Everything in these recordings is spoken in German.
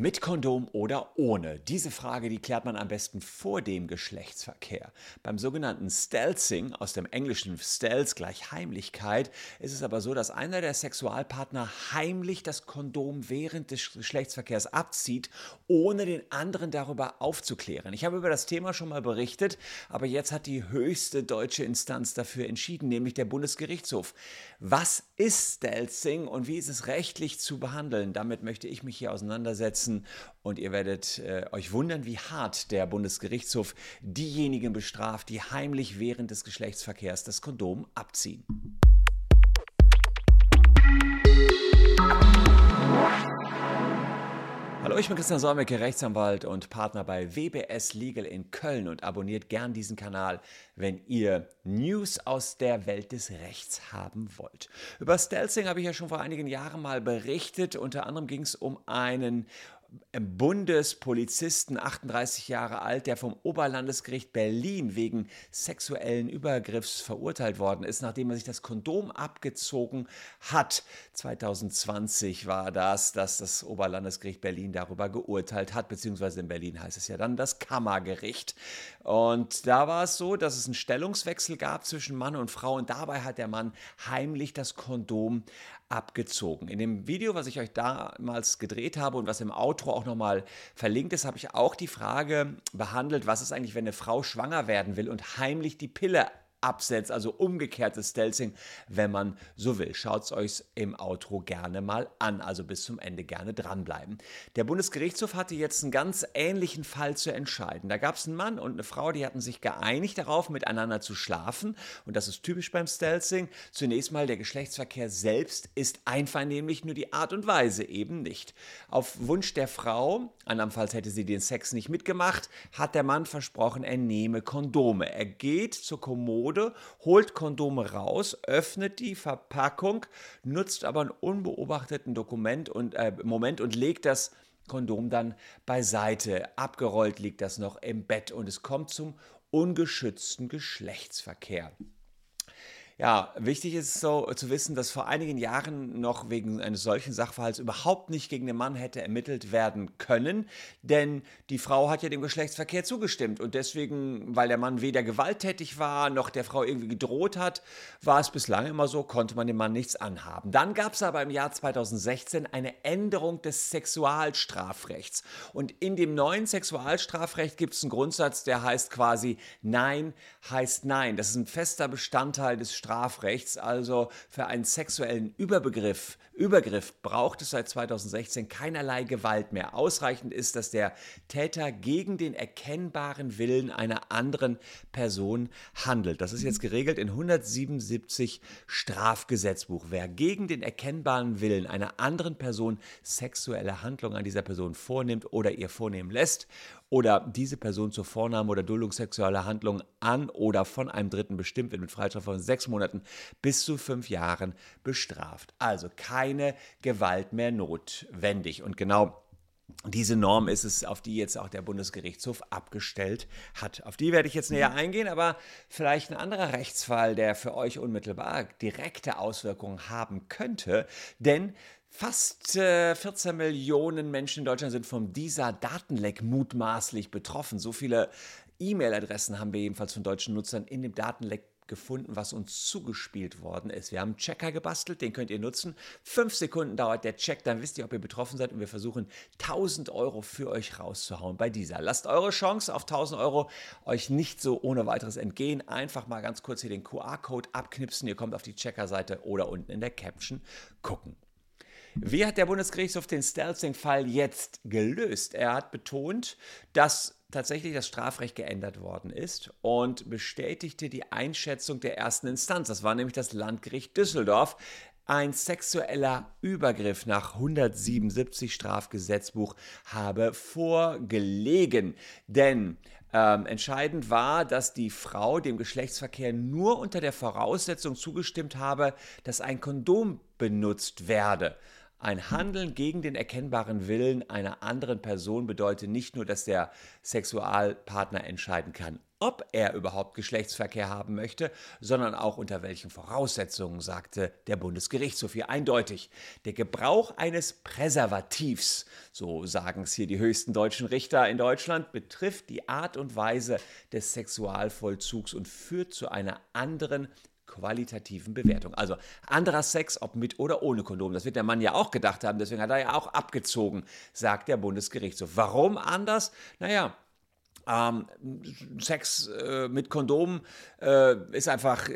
Mit Kondom oder ohne? Diese Frage, die klärt man am besten vor dem Geschlechtsverkehr. Beim sogenannten Stelzing, aus dem englischen Stelz gleich Heimlichkeit, ist es aber so, dass einer der Sexualpartner heimlich das Kondom während des Geschlechtsverkehrs abzieht, ohne den anderen darüber aufzuklären. Ich habe über das Thema schon mal berichtet, aber jetzt hat die höchste deutsche Instanz dafür entschieden, nämlich der Bundesgerichtshof. Was ist Stelzing und wie ist es rechtlich zu behandeln? Damit möchte ich mich hier auseinandersetzen setzen und ihr werdet äh, euch wundern, wie hart der Bundesgerichtshof diejenigen bestraft, die heimlich während des Geschlechtsverkehrs das Kondom abziehen. Hallo, ich bin Christian Solmecke, Rechtsanwalt und Partner bei WBS Legal in Köln und abonniert gern diesen Kanal, wenn ihr News aus der Welt des Rechts haben wollt. Über Stelzing habe ich ja schon vor einigen Jahren mal berichtet. Unter anderem ging es um einen Bundespolizisten, 38 Jahre alt, der vom Oberlandesgericht Berlin wegen sexuellen Übergriffs verurteilt worden ist, nachdem er sich das Kondom abgezogen hat. 2020 war das, dass das Oberlandesgericht Berlin darüber geurteilt hat, beziehungsweise in Berlin heißt es ja dann das Kammergericht. Und da war es so, dass es einen Stellungswechsel gab zwischen Mann und Frau und dabei hat der Mann heimlich das Kondom abgezogen. In dem Video, was ich euch damals gedreht habe und was im Outro auch nochmal verlinkt ist, habe ich auch die Frage behandelt, was ist eigentlich, wenn eine Frau schwanger werden will und heimlich die Pille absetzt, also umgekehrtes Stelzing, wenn man so will. Schaut es euch im Outro gerne mal an, also bis zum Ende gerne dranbleiben. Der Bundesgerichtshof hatte jetzt einen ganz ähnlichen Fall zu entscheiden. Da gab es einen Mann und eine Frau, die hatten sich geeinigt darauf, miteinander zu schlafen und das ist typisch beim Stelzing. Zunächst mal der Geschlechtsverkehr selbst ist einvernehmlich, nur die Art und Weise eben nicht. Auf Wunsch der Frau, andernfalls hätte sie den Sex nicht mitgemacht, hat der Mann versprochen, er nehme Kondome. Er geht zur Kommode Methode, holt Kondome raus, öffnet die Verpackung, nutzt aber einen unbeobachteten Dokument und, äh, Moment und legt das Kondom dann beiseite. Abgerollt liegt das noch im Bett und es kommt zum ungeschützten Geschlechtsverkehr. Ja, wichtig ist so zu wissen, dass vor einigen Jahren noch wegen eines solchen Sachverhalts überhaupt nicht gegen den Mann hätte ermittelt werden können, denn die Frau hat ja dem Geschlechtsverkehr zugestimmt und deswegen, weil der Mann weder gewalttätig war noch der Frau irgendwie gedroht hat, war es bislang immer so, konnte man dem Mann nichts anhaben. Dann gab es aber im Jahr 2016 eine Änderung des Sexualstrafrechts und in dem neuen Sexualstrafrecht gibt es einen Grundsatz, der heißt quasi Nein heißt Nein. Das ist ein fester Bestandteil des Strafrechts. Strafrechts, also für einen sexuellen Überbegriff, Übergriff, braucht es seit 2016 keinerlei Gewalt mehr. Ausreichend ist, dass der Täter gegen den erkennbaren Willen einer anderen Person handelt. Das ist jetzt geregelt in 177 Strafgesetzbuch. Wer gegen den erkennbaren Willen einer anderen Person sexuelle Handlung an dieser Person vornimmt oder ihr vornehmen lässt oder diese Person zur Vornahme oder Duldung sexueller Handlungen an oder von einem Dritten bestimmt wird mit Freistrafe von sechs Monaten bis zu fünf Jahren bestraft. Also keine Gewalt mehr notwendig. Und genau diese Norm ist es, auf die jetzt auch der Bundesgerichtshof abgestellt hat. Auf die werde ich jetzt näher eingehen, aber vielleicht ein anderer Rechtsfall, der für euch unmittelbar direkte Auswirkungen haben könnte. Denn Fast äh, 14 Millionen Menschen in Deutschland sind vom dieser Datenleck mutmaßlich betroffen. So viele E-Mail-Adressen haben wir jedenfalls von deutschen Nutzern in dem Datenleck gefunden, was uns zugespielt worden ist. Wir haben einen Checker gebastelt, den könnt ihr nutzen. Fünf Sekunden dauert der Check, dann wisst ihr, ob ihr betroffen seid und wir versuchen 1000 Euro für euch rauszuhauen bei dieser. Lasst eure Chance auf 1000 Euro euch nicht so ohne weiteres entgehen. Einfach mal ganz kurz hier den QR-Code abknipsen. Ihr kommt auf die Checker-Seite oder unten in der Caption gucken. Wie hat der Bundesgerichtshof den Stelzing-Fall jetzt gelöst? Er hat betont, dass tatsächlich das Strafrecht geändert worden ist und bestätigte die Einschätzung der ersten Instanz. Das war nämlich das Landgericht Düsseldorf. Ein sexueller Übergriff nach 177 Strafgesetzbuch habe vorgelegen. Denn ähm, entscheidend war, dass die Frau dem Geschlechtsverkehr nur unter der Voraussetzung zugestimmt habe, dass ein Kondom benutzt werde. Ein Handeln gegen den erkennbaren Willen einer anderen Person bedeutet nicht nur, dass der Sexualpartner entscheiden kann, ob er überhaupt Geschlechtsverkehr haben möchte, sondern auch unter welchen Voraussetzungen, sagte der Bundesgerichtshof hier eindeutig. Der Gebrauch eines Präservativs, so sagen es hier die höchsten deutschen Richter in Deutschland, betrifft die Art und Weise des Sexualvollzugs und führt zu einer anderen qualitativen Bewertung. Also anderer Sex, ob mit oder ohne Kondom. Das wird der Mann ja auch gedacht haben, deswegen hat er ja auch abgezogen, sagt der Bundesgerichtshof. Warum anders? Naja, ähm, Sex äh, mit Kondom äh, ist einfach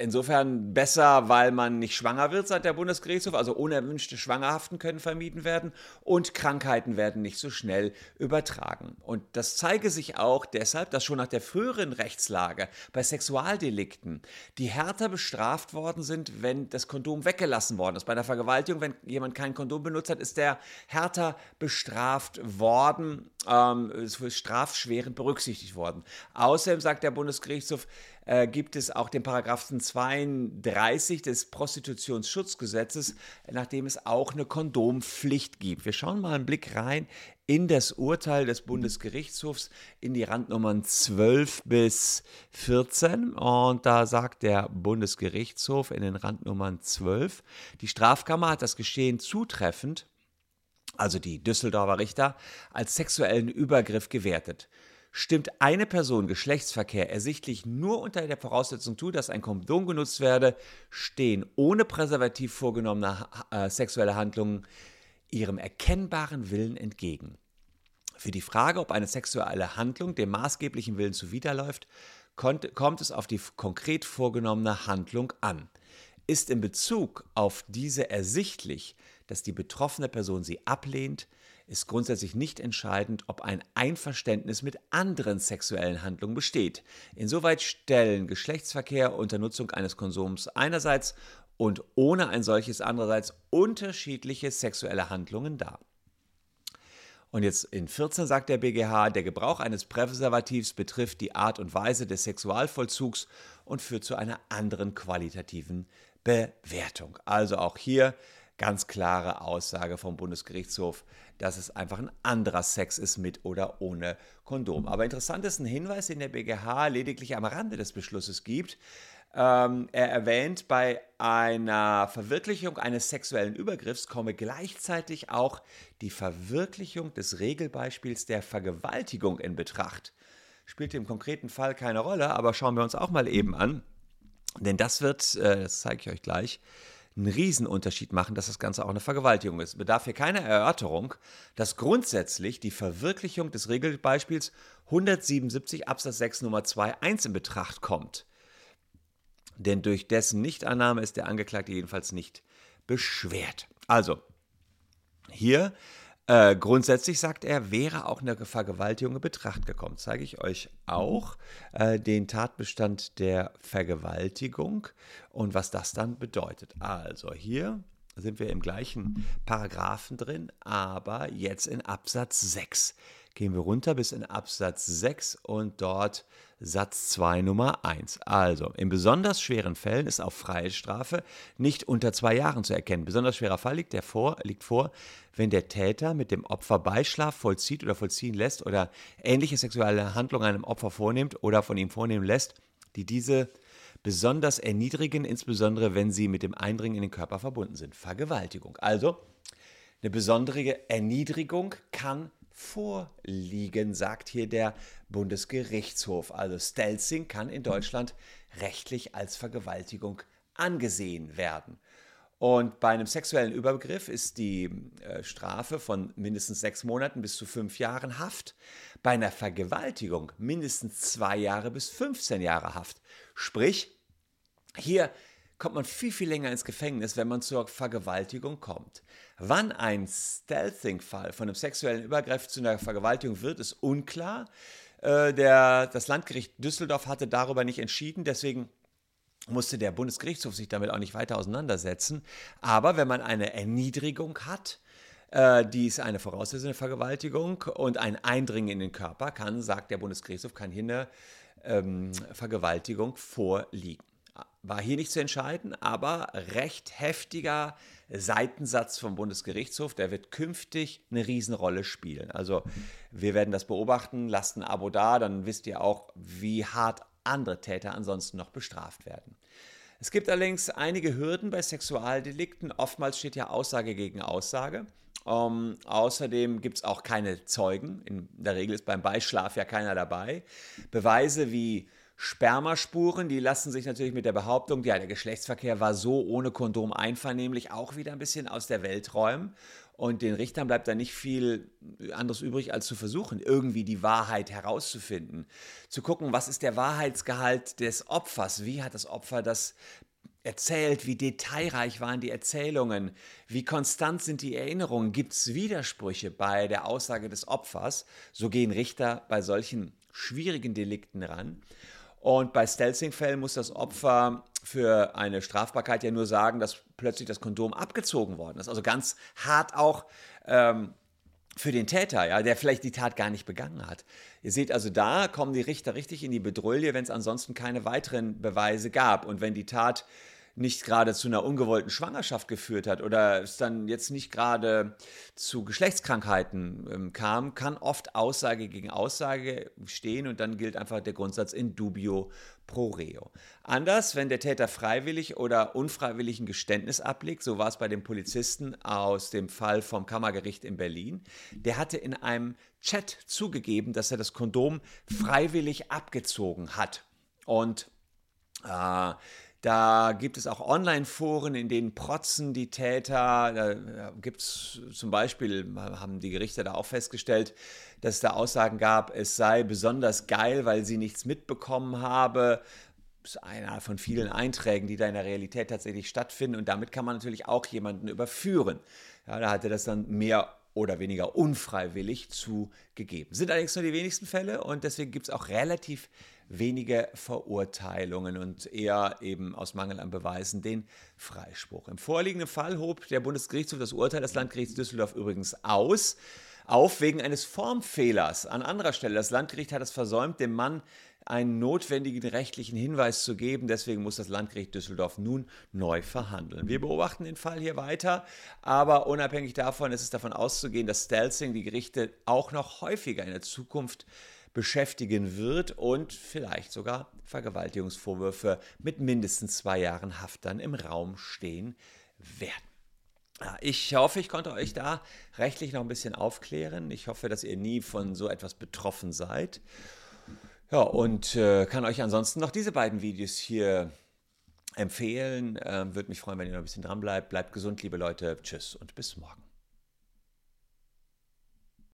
insofern besser, weil man nicht schwanger wird, seit der Bundesgerichtshof. Also unerwünschte Schwangerhaften können vermieden werden und Krankheiten werden nicht so schnell übertragen. Und das zeige sich auch deshalb, dass schon nach der früheren Rechtslage bei Sexualdelikten die härter bestraft worden sind, wenn das Kondom weggelassen worden ist. Bei einer Vergewaltigung, wenn jemand kein Kondom benutzt hat, ist der härter bestraft worden, ähm, ist strafschwerend berücksichtigt worden. Außerdem sagt der Bundesgerichtshof, äh, gibt es auch den Paragraphen 32 des Prostitutionsschutzgesetzes, nachdem es auch eine Kondompflicht gibt. Wir schauen mal einen Blick rein in das Urteil des Bundesgerichtshofs in die Randnummern 12 bis 14. Und da sagt der Bundesgerichtshof in den Randnummern 12, die Strafkammer hat das Geschehen zutreffend also die Düsseldorfer Richter, als sexuellen Übergriff gewertet. Stimmt eine Person Geschlechtsverkehr ersichtlich nur unter der Voraussetzung zu, dass ein Kondom genutzt werde, stehen ohne Präservativ vorgenommene äh, sexuelle Handlungen ihrem erkennbaren Willen entgegen. Für die Frage, ob eine sexuelle Handlung dem maßgeblichen Willen zuwiderläuft, kommt es auf die konkret vorgenommene Handlung an. Ist in Bezug auf diese ersichtlich, dass die betroffene Person sie ablehnt, ist grundsätzlich nicht entscheidend, ob ein Einverständnis mit anderen sexuellen Handlungen besteht. Insoweit stellen Geschlechtsverkehr unter Nutzung eines Konsums einerseits und ohne ein solches andererseits unterschiedliche sexuelle Handlungen dar. Und jetzt in 14 sagt der BGH, der Gebrauch eines Präservativs betrifft die Art und Weise des Sexualvollzugs und führt zu einer anderen qualitativen Bewertung. Also auch hier ganz klare Aussage vom Bundesgerichtshof, dass es einfach ein anderer Sex ist mit oder ohne Kondom. Aber interessant ist ein Hinweis, den der BGH lediglich am Rande des Beschlusses gibt. Ähm, er erwähnt, bei einer Verwirklichung eines sexuellen Übergriffs komme gleichzeitig auch die Verwirklichung des Regelbeispiels der Vergewaltigung in Betracht. Spielt im konkreten Fall keine Rolle, aber schauen wir uns auch mal eben an. Denn das wird, äh, das zeige ich euch gleich, einen Riesenunterschied machen, dass das Ganze auch eine Vergewaltigung ist. Bedarf hier keiner Erörterung, dass grundsätzlich die Verwirklichung des Regelbeispiels 177 Absatz 6 Nummer 2 1 in Betracht kommt. Denn durch dessen Nichtannahme ist der Angeklagte jedenfalls nicht beschwert. Also, hier äh, grundsätzlich sagt er, wäre auch eine Vergewaltigung in Betracht gekommen. Zeige ich euch auch äh, den Tatbestand der Vergewaltigung und was das dann bedeutet. Also hier sind wir im gleichen Paragraphen drin, aber jetzt in Absatz 6 gehen wir runter bis in Absatz 6 und dort Satz 2 Nummer 1. Also, in besonders schweren Fällen ist auf Freiheitsstrafe nicht unter zwei Jahren zu erkennen. Besonders schwerer Fall liegt, vor, liegt vor, wenn der Täter mit dem Opfer Beischlaf vollzieht oder vollziehen lässt oder ähnliche sexuelle Handlungen einem Opfer vornimmt oder von ihm vornehmen lässt, die diese besonders erniedrigen, insbesondere wenn sie mit dem Eindringen in den Körper verbunden sind. Vergewaltigung. Also, eine besondere Erniedrigung kann vorliegen, sagt hier der Bundesgerichtshof. Also Stelzing kann in Deutschland rechtlich als Vergewaltigung angesehen werden. Und bei einem sexuellen Übergriff ist die äh, Strafe von mindestens sechs Monaten bis zu fünf Jahren Haft. Bei einer Vergewaltigung mindestens zwei Jahre bis 15 Jahre Haft. Sprich, hier kommt man viel, viel länger ins Gefängnis, wenn man zur Vergewaltigung kommt. Wann ein Stealthing-Fall von einem sexuellen Übergriff zu einer Vergewaltigung wird, ist unklar. Äh, der, das Landgericht Düsseldorf hatte darüber nicht entschieden, deswegen musste der Bundesgerichtshof sich damit auch nicht weiter auseinandersetzen. Aber wenn man eine Erniedrigung hat, äh, die ist eine voraussetzende Vergewaltigung und ein Eindringen in den Körper kann, sagt der Bundesgerichtshof, kann hier eine ähm, Vergewaltigung vorliegen. War hier nicht zu entscheiden, aber recht heftiger Seitensatz vom Bundesgerichtshof, der wird künftig eine Riesenrolle spielen. Also wir werden das beobachten, lasst ein Abo da, dann wisst ihr auch, wie hart andere Täter ansonsten noch bestraft werden. Es gibt allerdings einige Hürden bei Sexualdelikten. Oftmals steht ja Aussage gegen Aussage. Ähm, außerdem gibt es auch keine Zeugen. In der Regel ist beim Beischlaf ja keiner dabei. Beweise wie Spermaspuren, die lassen sich natürlich mit der Behauptung, ja, der Geschlechtsverkehr war so ohne Kondom einvernehmlich auch wieder ein bisschen aus der Welt räumen. Und den Richtern bleibt da nicht viel anderes übrig, als zu versuchen, irgendwie die Wahrheit herauszufinden. Zu gucken, was ist der Wahrheitsgehalt des Opfers? Wie hat das Opfer das erzählt? Wie detailreich waren die Erzählungen? Wie konstant sind die Erinnerungen? Gibt es Widersprüche bei der Aussage des Opfers? So gehen Richter bei solchen schwierigen Delikten ran. Und bei Stelzing-Fällen muss das Opfer für eine Strafbarkeit ja nur sagen, dass plötzlich das Kondom abgezogen worden ist. Also ganz hart auch ähm, für den Täter, ja, der vielleicht die Tat gar nicht begangen hat. Ihr seht also, da kommen die Richter richtig in die Bedrulle, wenn es ansonsten keine weiteren Beweise gab. Und wenn die Tat nicht gerade zu einer ungewollten Schwangerschaft geführt hat oder es dann jetzt nicht gerade zu Geschlechtskrankheiten ähm, kam, kann oft Aussage gegen Aussage stehen und dann gilt einfach der Grundsatz in dubio pro reo. Anders, wenn der Täter freiwillig oder unfreiwillig ein Geständnis ablegt, so war es bei dem Polizisten aus dem Fall vom Kammergericht in Berlin, der hatte in einem Chat zugegeben, dass er das Kondom freiwillig abgezogen hat. Und äh, da gibt es auch Online-Foren, in denen protzen die Täter. Da gibt es zum Beispiel, haben die Gerichte da auch festgestellt, dass es da Aussagen gab, es sei besonders geil, weil sie nichts mitbekommen habe. Das ist einer von vielen Einträgen, die da in der Realität tatsächlich stattfinden. Und damit kann man natürlich auch jemanden überführen. Ja, da hatte das dann mehr oder weniger unfreiwillig zugegeben. Sind allerdings nur die wenigsten Fälle und deswegen gibt es auch relativ wenige Verurteilungen und eher eben aus Mangel an Beweisen den Freispruch. Im vorliegenden Fall hob der Bundesgerichtshof das Urteil des Landgerichts Düsseldorf übrigens aus, auf wegen eines Formfehlers. An anderer Stelle, das Landgericht hat es versäumt, dem Mann einen notwendigen rechtlichen Hinweis zu geben. Deswegen muss das Landgericht Düsseldorf nun neu verhandeln. Wir beobachten den Fall hier weiter, aber unabhängig davon ist es davon auszugehen, dass Stelzing die Gerichte auch noch häufiger in der Zukunft beschäftigen wird und vielleicht sogar Vergewaltigungsvorwürfe mit mindestens zwei Jahren Haft dann im Raum stehen werden. Ich hoffe, ich konnte euch da rechtlich noch ein bisschen aufklären. Ich hoffe, dass ihr nie von so etwas betroffen seid. Ja, und äh, kann euch ansonsten noch diese beiden Videos hier empfehlen. Ähm, Würde mich freuen, wenn ihr noch ein bisschen dran bleibt. Bleibt gesund, liebe Leute. Tschüss und bis morgen.